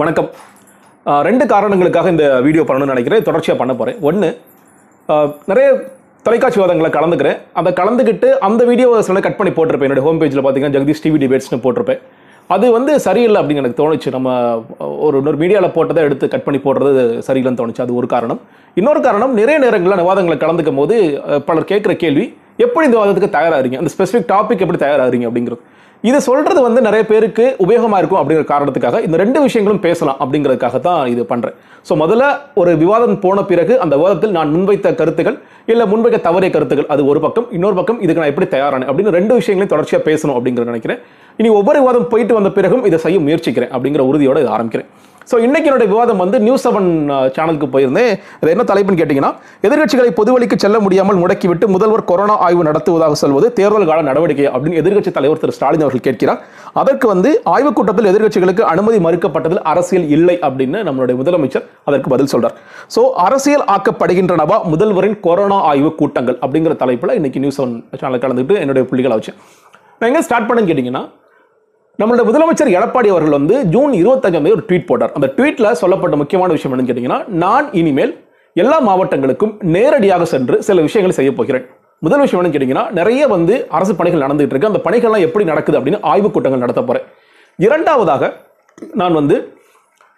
வணக்கம். ரெண்டு காரணங்களுக்காக இந்த வீடியோ பண்ணணும்னு நினைக்கிறேன். தொடர்ச்சியாக பண்ண போகிறேன் ஒன்று நிறைய தொலைக்காட்சி வாதங்களை கலந்துக்கிறேன். அதை கலந்துக்கிட்டு அந்த வீடியோவை சில கட் பண்ணி போட்டிருப்பேன். என்னோட ஹோம் பேஜில் பார்த்தீங்கன்னா ஜெகதீஷ் டிவி டிபேட்ஸ்னு போட்டிருப்பேன். அது வந்து சரியில்லை அப்படின்னு எனக்கு தோணுச்சு. நம்ம ஒரு இன்னொரு மீடியாவில் போட்டதை எடுத்து கட் பண்ணி போடுறது சரியில்லைன்னு தோணுச்சு. அது ஒரு காரணம். இன்னொரு காரணம் நிறைய நேரங்களில் விவாதங்களை கலந்துக்கும் போது பலர் கேட்குற கேள்வி எப்படி இந்த வாதத்துக்கு தயாராகிறீங்க? அந்த ஸ்பெசிஃபிக் டாபிக் எப்படி தயாராகிறீங்க அப்படிங்கிறது. இது சொல்றது வந்து நிறைய பேருக்கு உபயோகமா இருக்கும் அப்படிங்கிற காரணத்துக்காக இந்த ரெண்டு விஷயங்களும் பேசலாம் அப்படிங்கிறதுக்காக தான் இது பண்றேன். ஸோ முதல்ல ஒரு விவாதம் போன பிறகு அந்த விவாதத்தில் நான் முன்வைத்த கருத்துக்கள் இல்லை முன்வைக்க தவறிய கருத்துக்கள் அது ஒரு பக்கம் இன்னொரு பக்கம் இதுக்கு நான் எப்படி தயாரானேன் அப்படின்னு ரெண்டு விஷயங்களையும் தொடர்ச்சியாக பேசணும் அப்படிங்கிற நினைக்கிறேன். இனி ஒவ்வொரு விவாதம் போயிட்டு வந்த பிறகும் இதை செய்ய முயற்சிக்கிறேன் அப்படிங்கிற உறுதியோட இதை ஆரம்பிக்கிறேன். ஸோ இன்றைக்கி என்னுடைய விவாதம் வந்து நியூஸ் செவன் சேனலுக்கு போயிருந்தேன். அது என்ன தலைப்புன்னு கேட்டிங்கன்னா எதிர்க்கட்சிகளை பொதுவழிக்கு செல்ல முடியாமல் முடக்கிவிட்டு முதல்வர் கொரோனா ஆய்வு நடத்துவதாக சொல்வது தேர்தல் கால நடவடிக்கை அப்படின்னு எதிர்கட்சி தலைவர் திரு. ஸ்டாலின் அவர்கள் கேட்கிறார். அதற்கு வந்து ஆய்வுக் கூட்டத்தில் எதிர்கட்சிகளுக்கு அனுமதி மறுக்கப்பட்டதில் அரசியல் இல்லை அப்படின்னு நம்மளுடைய முதலமைச்சர் அதற்கு பதில் சொல்றார். ஸோ அரசியல் ஆக்கப்படுகின்றனவா முதல்வரின் கொரோனா ஆய்வு கூட்டங்கள் அப்படிங்கிற தலைப்பில் இன்னைக்கு நியூஸ் செவன் சேனல் கலந்துட்டு என்னுடைய புள்ளிகளை வச்சேன் நான் எங்கே ஸ்டார்ட் பண்ணேன்னு கேட்டிங்கன்னா நம்மளுடைய முதலமைச்சர் எடப்பாடி அவர்கள் வந்து ஜூன் இருபத்தஞ்சாம் தேதி ஒரு ட்வீட் போட்டார். அந்த ட்வீட்ல சொல்லப்பட்ட முக்கியமான விஷயம் என்னன்னு கேட்டீங்கன்னா நான் இனிமேல் எல்லா மாவட்டங்களுக்கும் நேரடியாக சென்று சில விஷயங்களை செய்ய போகிறேன். முதல் விஷயம் என்னன்னு கேட்டீங்கன்னா நிறைய வந்து அரசு பணிகள் நடந்துகிட்டு இருக்கு. அந்த பணிகள்லாம் எப்படி நடக்குது அப்படின்னு ஆய்வுக் கூட்டங்கள் நடத்த போறேன். இரண்டாவதாக நான் வந்து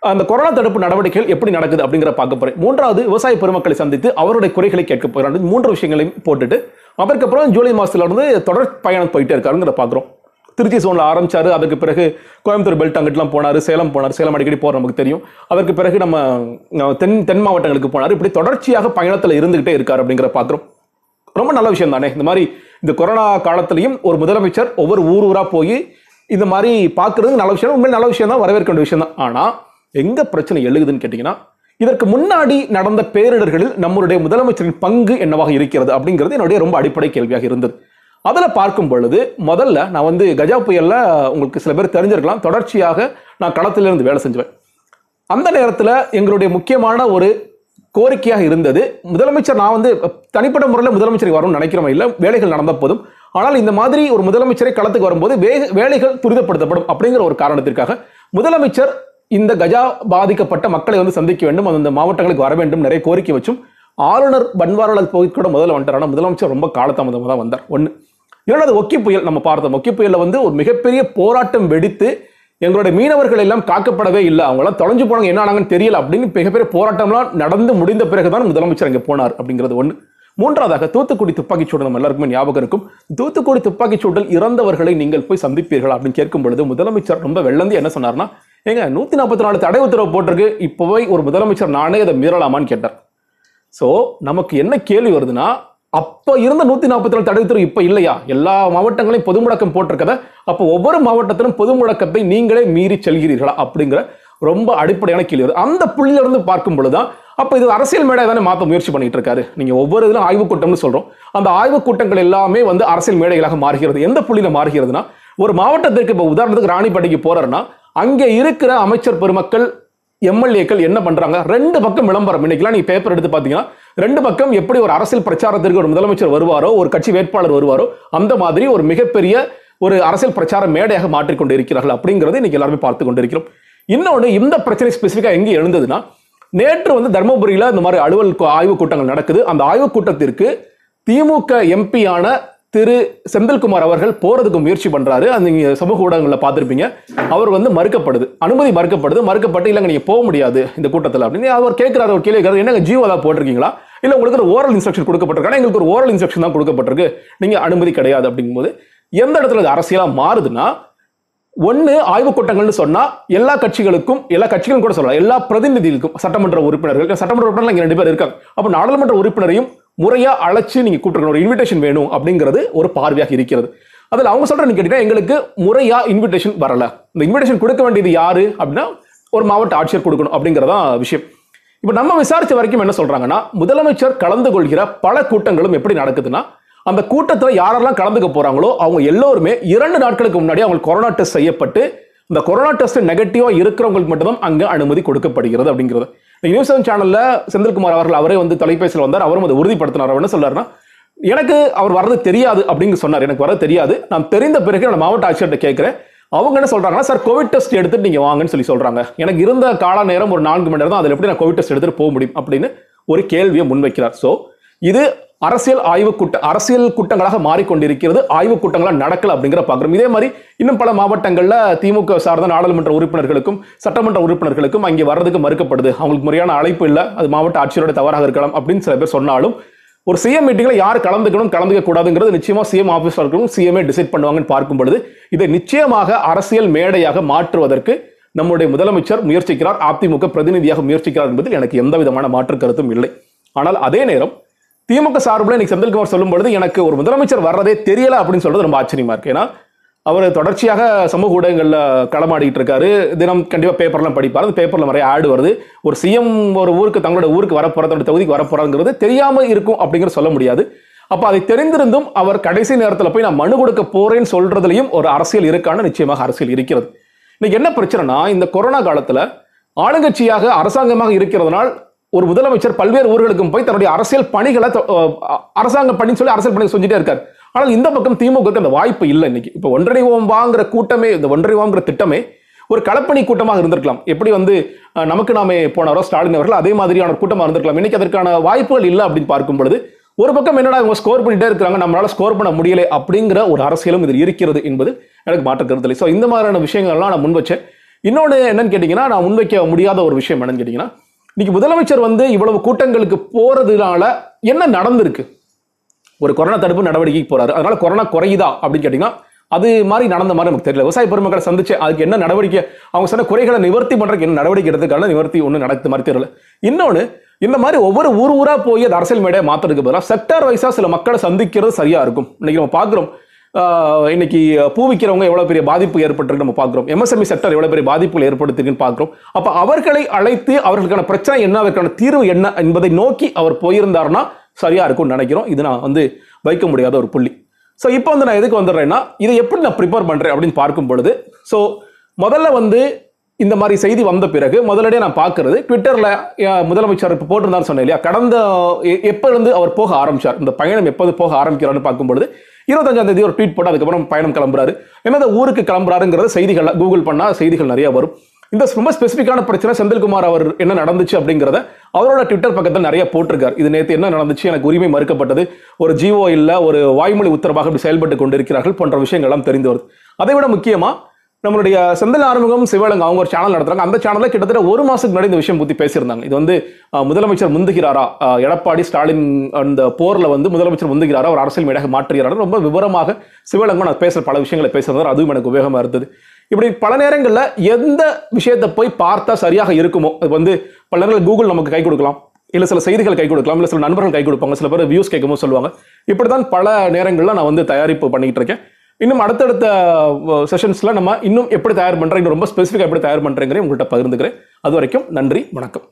அந்த கொரோனா தடுப்பு நடவடிக்கைகள் எப்படி நடக்குது அப்படிங்கிற பார்க்க போறேன். மூன்றாவது விவசாய பெருமக்களை சந்தித்து அவருடைய குறைகளை கேட்க போகிறேன் மூன்று விஷயங்களையும் போட்டுட்டு அதற்கப்புறம் ஜூலை மாசத்துல இருந்து தொடர் பயணம் போயிட்டே இருக்காருங்கிற பார்க்குறோம். திருச்சி சோனில் ஆரம்பித்தார் அதுக்கு பிறகு கோயம்புத்தூர் பெல்ட் அங்கிட்டலாம் போனார். சேலம் போனார். சேலம் அடிக்கடி போகிற நமக்கு தெரியும். அதற்கு பிறகு நம்ம தென் தென் மாவட்டங்களுக்கு போனார். இப்படி தொடர்ச்சியாக பயணத்தில் இருந்துகிட்டே இருக்கார் அப்படிங்கிற பார்க்குறோம் ரொம்ப நல்ல விஷயம் தானே? இந்த மாதிரி இந்த கொரோனா காலத்திலையும் ஒரு முதலமைச்சர் ஒவ்வொரு ஊர் ஊராக போய் இந்த மாதிரி பார்க்குறது நல்ல விஷயம். உண்மையில் நல்ல விஷயம் தான். வரவேற்க வேண்டிய விஷயம் தான். ஆனால் எங்கே பிரச்சனை எழுகுதுன்னு கேட்டிங்கன்னா இதற்கு முன்னாடி நடந்த பேரிடர்களில் நம்மளுடைய முதலமைச்சரின் பங்கு என்னவாக இருக்கிறது அப்படிங்கிறது என்னுடைய ரொம்ப அடிப்படை கேள்வியாக இருந்தது. அதில் பார்க்கும் பொழுது முதல்ல நான் வந்து கஜா புயலில் உங்களுக்கு சில பேர் தெரிஞ்சிருக்கலாம். தொடர்ச்சியாக நான் களத்திலிருந்து வேலை செஞ்சுவேன். அந்த நேரத்தில் எங்களுடைய முக்கியமான ஒரு கோரிக்கையாக இருந்தது. முதலமைச்சர் நான் வந்து தனிப்பட்ட முறையில் முதலமைச்சருக்கு வரும்னு நினைக்கிறோம் இல்லை. வேலைகள் நடந்த போதும். ஆனால் இந்த மாதிரி ஒரு முதலமைச்சரை களத்துக்கு வரும்போது வேக வேலைகள் துரிதப்படுத்தப்படும் அப்படிங்கிற ஒரு காரணத்திற்காக முதலமைச்சர் இந்த கஜா பாதிக்கப்பட்ட மக்களை வந்து சந்திக்க வேண்டும். அந்த மாவட்டங்களுக்கு வர வேண்டும் நிறைய கோரிக்கை வச்சும். ஆளுநர் பன்வாரிலால் புரோஹித் கூட முதல்ல வந்துட்டார். ஆனால் முதலமைச்சர் ரொம்ப காலதாமதமாக தான் வந்தார். ஒன்று இரண்டாவது ஒக்கி புயல் நம்ம பார்த்தோம். ஒக்கி புயலில் வந்து ஒரு மிகப்பெரிய போராட்டம் வெடித்து எங்களுடைய மீனவர்கள் எல்லாம் காக்கப்படவே இல்லை. அவங்களாம் தொலைஞ்சு போனாங்க என்ன ஆனாங்கன்னு தெரியல. அப்படின்னு மிகப்பெரிய போராட்டம்லாம் நடந்து முடிந்த பிறகுதான் முதலமைச்சர் அங்கே போனார் அப்படிங்கிறது ஒன்று மூன்றாவதாக தூத்துக்குடி துப்பாக்கிச் சூடு நம்ம எல்லாருக்குமே ஞாபகம் இருக்கும். தூத்துக்குடி துப்பாக்கிச் சூடில் இறந்தவர்களை நீங்கள் போய் சந்திப்பீர்கள் அப்படின்னு கேட்கும் பொழுது முதலமைச்சர் ரொம்ப வெள்ளந்து என்ன சொன்னார்னா ஏங்க நூற்றி நாற்பத்தி நாலு தடை உத்தரவு போட்டிருக்கு. இப்போ போய் ஒரு முதலமைச்சர் நானே அதை மீறலாமான்னு கேட்டார். ஸோ நமக்கு என்ன கேள்வி வருதுன்னா அப்ப இருந்த நூத்தி நாற்பத்தி நாலு தடை உத்தரவு இப்ப இல்லையா? எல்லா மாவட்டங்களையும் பொது முடக்கம் போட்டிருக்கத. அப்ப ஒவ்வொரு மாவட்டத்திலும் பொது முடக்கத்தை நீங்களே மீறி செல்கிறீர்களா அப்படிங்கிற ரொம்ப அடிப்படையான கேள்வி வருது. அந்த புள்ளியில இருந்து பார்க்கும் பொழுதுதான் அப்ப இது அரசியல் மேடை தானே மாத்த முயற்சி பண்ணிட்டு இருக்காரு. நீங்க ஒவ்வொரு இதுல ஆய்வுக் கூட்டம்னு சொல்றோம். அந்த ஆய்வுக் கூட்டங்கள் எல்லாமே வந்து அரசியல் மேடைகளாக மாறுகிறது. எந்த புள்ளியில மாறுகிறதுனா ஒரு மாவட்டத்திற்கு இப்ப உதாரணத்துக்கு ராணிப்பேட்டைக்கு போறாருன்னா அங்கே இருக்கிற அமைச்சர் பெருமக்கள் எம்எல்ஏக்கள் என்ன பண்றாங்க? ரெண்டு பக்கம் விளம்பரம். இன்னைக்கெல்லாம் நீங்க பேப்பர் எடுத்து பாத்தீங்கன்னா ரெண்டு பக்கம் எப்படி ஒரு அரசியல் பிரச்சாரத்திற்கு ஒரு முதலமைச்சர் வருவாரோ ஒரு கட்சி வேட்பாளர் வருவாரோ அந்த மாதிரி ஒரு மிகப்பெரிய ஒரு அரசியல் பிரச்சார மேடையாக மாற்றிக்கொண்டு இருக்கிறார்கள் அப்படிங்கிறத இன்னைக்கு எல்லாருமே பார்த்து கொண்டிருக்கிறோம். இன்னொன்று இந்த பிரச்சனை ஸ்பெசிஃபிக்காக எங்கே எழுந்ததுன்னா நேற்று வந்து தர்மபுரியில் இந்த மாதிரி அலுவல் ஆய்வுக் கூட்டங்கள் நடக்குது. அந்த ஆய்வுக் கூட்டத்திற்கு திமுக எம்பியான திரு செந்தில்குமார் அவர்கள் போறதுக்கு முயற்சி பண்றாரு. அந்த நீங்க சமூக ஊடகங்களில் பார்த்துருப்பீங்க. அவர் வந்து மறுக்கப்படுது. அனுமதி மறுக்கப்படுது. மறுக்கப்பட்டு இல்லைங்க நீங்க போக முடியாது இந்த கூட்டத்தில் அப்படின்னு. அவர் கேட்கிறாரு ஒரு கேள்வி என்னங்க ஜீவோ தான் போட்டிருக்கீங்களா? இல்லை உங்களுக்கு ஒரு ஓரல் இன்ஸ்ட்ரக்ஷன் கொடுக்கப்பட்டிருக்கா. எங்களுக்கு ஒரு ஓரல் இன்ஸ்ட்ரக்ஷன் தான் கொடுக்கப்பட்டிருக்கு. நீங்கள் அனுமதி கிடையாது அப்படிங்கும்போது எந்த இடத்துல அது அரசியலாக மாறுதுன்னா ஒன்று ஆய்வுக் கூட்டங்கள்னு சொன்னால் எல்லா கட்சிகளுக்கும் எல்லா கட்சிகளும் கூட சொல்லலாம் எல்லா பிரதிநிதிகளுக்கும் சட்டமன்ற உறுப்பினர்கள் சட்டமன்ற உறுப்பினர்கள் இங்க ரெண்டு பேர் இருக்காங்க. அப்போ நாடாளுமன்ற உறுப்பினரையும் முறையாக அழைச்சி நீங்கள் கூப்பிட்டுருக்கணும். ஒரு இன்விடேஷன் வேணும் அப்படிங்கிறது ஒரு பார்வையாக இருக்கிறது. அதில் அவங்க சொல்கிற நீங்கள் கேட்டீங்கன்னா எங்களுக்கு முறையாக இன்விடேஷன் வரலை. இந்த இன்விடேஷன் கொடுக்க வேண்டியது யாரு அப்படின்னா ஒரு மாவட்ட ஆட்சியர் கொடுக்கணும் அப்படிங்கிறதான் விஷயம். இப்போ நம்ம விசாரிச்ச வரைக்கும் என்ன சொல்றாங்கன்னா முதலமைச்சர் கலந்து கொள்கிற பல கூட்டங்களும் எப்படி நடக்குதுன்னா அந்த கூட்டத்தில் யாரெல்லாம் கலந்துக்க போறாங்களோ அவங்க எல்லோருமே இரண்டு நாட்களுக்கு முன்னாடி அவங்க கொரோனா டெஸ்ட் செய்யப்பட்டு இந்த கொரோனா டெஸ்ட் நெகட்டிவா இருக்கிறவங்களுக்கு மட்டும்தான் அங்கே அனுமதி கொடுக்கப்படுகிறது அப்படிங்கிறது. நியூஸ் செவன் சேனல்ல செந்தில்குமார் அவர்கள் அவரே வந்து தொலைபேசியில் வந்தார் அவரும் அதை உறுதிப்படுத்தினார். அவர் என்ன சொல்றாருன்னா எனக்கு அவர் வர்றது தெரியாது அப்படின்னு சொன்னார். எனக்கு வர தெரியாது. நான் தெரிந்த பிறகு நான் மாவட்ட ஆட்சியர்கிட்ட கேட்கிறேன். அவங்க என்ன சொல்றாங்கன்னா சார் கோவிட் டெஸ்ட் எடுத்துட்டு நீங்க வாங்கன்னு சொல்லி சொல்றாங்க. எனக்கு இருந்த கால நேரம் ஒரு நான்கு மணி நேரம் தான் அதில் எப்படி நான் கோவிட் டெஸ்ட் எடுத்துட்டு போக முடியும்? அப்படின்னு ஒரு கேள்வியை முன்வைக்கிறார். ஸோ இது அரசியல் ஆய்வு கூட்ட அரசியல் கூட்டங்களாக மாறிக்கொண்டிருக்கிறது. ஆய்வு கூட்டங்களாக நடக்கல அப்படிங்கிற பார்க்குறோம் இதே மாதிரி இன்னும் பல மாவட்டங்களில் திமுக சார்ந்த நாடாளுமன்ற உறுப்பினர்களுக்கும் சட்டமன்ற உறுப்பினர்களுக்கும் அங்கே வர்றதுக்கு மறுக்கப்படுது. அவங்களுக்கு முறையான அழைப்பு இல்லை. அது மாவட்ட ஆட்சியரோட தவறாக இருக்கலாம் அப்படின்னு சில பேர் சொன்னாலும் ஒரு சிஎம் மீட்டிங்கில் யார் கலந்துக்கணும் கலந்துக்க கூடாதுங்கிறது நிச்சயமா சிஎம் ஆஃபீஸர் இருக்கணும் சிஎம்ஏ டிசைட் பண்ணுவாங்கன்னு பார்க்கும் பொழுது இதை நிச்சயமாக அரசியல் மேடையாக மாற்றுவதற்கு நம்முடைய முதலமைச்சர் முயற்சிக்கிறார் அதிமுக பிரதிநிதியாக முயற்சிக்கிறார் என்பதில் எனக்கு எந்த விதமான மாற்று கருத்தும் இல்லை. ஆனால் அதே நேரம் திமுக சார்பில் இன்னைக்கு செந்தில்குமார் சொல்லும் பொழுது எனக்கு ஒரு முதலமைச்சர் வர்றதே தெரியல அப்படின்னு சொல்றது ரொம்ப ஆச்சரியமா இருக்கு. ஏன்னா அவர் தொடர்ச்சியாக சமூக ஊடகங்களில் களமாடிக்கிட்டு இருக்காரு. தினம் கண்டிப்பாக பேப்பர்லாம் படிப்பார். அந்த பேப்பரில் நிறைய ஆடு வருது. ஒரு சிஎம் ஒரு ஊருக்கு தங்களோட ஊருக்கு வரப்போறது தன்னோட தொகுதிக்கு வரப்போறாங்கிறது தெரியாமல் இருக்கும் அப்படிங்கிற சொல்ல முடியாது. அப்போ அதை தெரிந்திருந்தும் அவர் கடைசி நேரத்தில் போய் நான் மனு கொடுக்க போகிறேன்னு சொல்றதுலையும் ஒரு அரசியல் இருக்கான்னு நிச்சயமாக அரசியல் இருக்கிறது. இன்னைக்கு என்ன பிரச்சனைனா இந்த கொரோனா காலத்தில் ஆளுங்கட்சியாக அரசாங்கமாக இருக்கிறதுனால் ஒரு முதலமைச்சர் பல்வேறு ஊர்களுக்கும் போய் தன்னுடைய அரசியல் பணிகளை அரசாங்க பணின்னு சொல்லி அரசியல் பணிகள் செஞ்சுட்டே இருக்காரு. ஆனால் இந்த பக்கம் திமுக அந்த வாய்ப்பு இல்லை இன்னைக்கு. இப்போ ஒன்றரை ஓம் வாங்குற கூட்டமே இந்த ஒன்றரை வாங்குற திட்டமே ஒரு களப்பணி கூட்டமாக இருந்திருக்கலாம். எப்படி வந்து நமக்கு நாமே போனாரோ ஸ்டாலின் அவர்கள் அதே மாதிரியான ஒரு கூட்டமாக இருந்திருக்கலாம். இன்னைக்கு அதற்கான வாய்ப்புகள் இல்லை அப்படின்னு பார்க்கும் பொழுது ஒரு பக்கம் என்னடா இவங்க ஸ்கோர் பண்ணிட்டே இருக்காங்க நம்மளால ஸ்கோர் பண்ண முடியலை அப்படிங்கிற ஒரு அரசியலும் இதில் இருக்கிறது என்பது எனக்கு மாற்று கருத்து ஸோ இந்த மாதிரியான விஷயங்கள்லாம் நான் முன் வச்சேன். இன்னொன்று என்னன்னு கேட்டிங்கன்னா நான் முன்வைக்க முடியாத ஒரு விஷயம் என்னன்னு கேட்டிங்கன்னா இன்னைக்கு முதலமைச்சர் வந்து இவ்வளவு கூட்டங்களுக்கு போறதுனால என்ன நடந்திருக்கு? ஒரு கொரோனா தடுப்பு நடவடிக்கைக்கு போறாரு. அதனால கொரோனா குறையுதா அப்படின்னு கேட்டீங்கன்னா அது மாதிரி நடந்த மாதிரி நமக்கு தெரியல. விவசாய பெருமக்களை சந்திச்சு அதுக்கு என்ன நடவடிக்கை? அவங்க சொன்ன குறைகளை நிவர்த்தி பண்றதுக்கு என்ன நடவடிக்கை எடுத்துக்கான நிவர்த்தி ஒன்றும் நடத்து மாதிரி தெரியல. இன்னொன்னு இந்த மாதிரி ஒவ்வொரு ஊர் ஊரா போய் அது அரசியல் மேடையை மாத்திரக்கு பதிலாக செக்டார் வைஸா சில மக்களை சந்திக்கிறது சரியா இருக்கும். இன்னைக்கு நம்ம பார்க்குறோம் ஆஹ் இன்னைக்கு பூ விற்கிறவங்க எவ்வளவு பெரிய பாதிப்பு ஏற்பட்டிருக்கு நம்ம பார்க்குறோம். எம்எஸ்எம்இ செக்டர் எவ்வளவு பெரிய பாதிப்புகள் ஏற்படுத்திருக்குன்னு பார்க்குறோம். அப்ப அவர்களை அழைத்து அவர்களுக்கான பிரச்சனை என்ன அதற்கான தீர்வு என்ன என்பதை நோக்கி அவர் போயிருந்தாருன்னா சரியா இருக்கும்னு நினைக்கிறோம். இது நான் வந்து வைக்க முடியாத ஒரு புள்ளி. ஸோ இப்போ வந்து நான் எதுக்கு வந்துடுறேன்னா இதை எப்படி நான் ப்ரிப்பேர் பண்ணுறேன் அப்படின்னு பார்க்கும் பொழுது ஸோ முதல்ல வந்து இந்த மாதிரி செய்தி வந்த பிறகு முதலடியாக நான் பார்க்கறது ட்விட்டரில் முதலமைச்சர் இப்போ போட்டிருந்தாரு சொன்னேன் இல்லையா? கடந்த எ- அவர் போக ஆரம்பிச்சார்? இந்த பயணம் எப்போது போக ஆரம்பிக்கிறான்னு பார்க்கும்பொழுது இருபத்தஞ்சாம் தேதி ஒரு ட்வீட் போட்டு அதுக்கப்புறம் பயணம் கிளம்புறாரு. என்னது ஊருக்கு கிளம்புறாருங்கிறது செய்திகள் கூகுள் பண்ணால் செய்திகள் நிறையா வரும். இந்த ரொம்ப ஸ்பெசிஃபிக்கான பிரச்சனை செந்தில்குமார் அவர் என்ன நடந்துச்சு அப்படிங்கிறத அவரோட ட்விட்டர் பக்கத்தில் நிறைய போட்டிருக்கார். இது நேற்று என்ன நடந்துச்சு? எனக்கு உரிமை மறுக்கப்பட்டது. ஒரு ஜிஓ இல்ல ஒரு வாய்மொழி உத்தரவாக இப்படி செயல்பட்டு கொண்டிருக்கிறார்கள் போன்ற விஷயங்கள்லாம் தெரிந்து வருது. அதை விட முக்கியமா நம்மளுடைய செந்தில் ஆறுமுகம் சிவலங்க அவங்க ஒரு சேனல் நடத்துறாங்க. அந்த சேனல்ல கிட்டத்தட்ட ஒரு மாதத்துக்கு முன்னாடி இந்த விஷயம் பத்தி பேசியிருந்தாங்க. இது வந்து முதலமைச்சர் முந்துகிறாரா? எடப்பாடி ஸ்டாலின் அந்த போர்ல வந்து முதலமைச்சர் முந்துகிறாரா? ஒரு அரசியல் மேடாக மாற்றுகிறாரா? ரொம்ப விவரமாக சிவலங்கம் நான் பேசுற பல விஷயங்களை பேசுகிறார் அதுவும் எனக்கு உபயோகமாக இருந்தது. இப்படி பல நேரங்களில் எந்த விஷயத்தை போய் பார்த்தா சரியாக இருக்குமோ? அது வந்து பல நேரங்கள் கூகுள் நமக்கு கை கொடுக்கலாம். இல்லை சில செய்திகள் கை கொடுக்கலாம். இல்லை சில நண்பர்கள் கை கொடுப்பாங்க. சில பேர் வியூஸ் கேட்கும்போது சொல்லுவாங்க. இப்படிதான் பல நேரங்களில் நான் வந்து தயாரிப்பு பண்ணிகிட்டு இருக்கேன். இன்னும் அடுத்தடுத்த செஷன்ஸில் நம்ம இன்னும் எப்படி தயார் பண்ணுறேன் இன்னும் ரொம்ப ஸ்பெசிஃபிக்காக எப்படி தயார் பண்ணுறேங்கிறேன் உங்கள்கிட்ட பகிர்ந்துக்கிறேன். அது வரைக்கும் நன்றி வணக்கம்.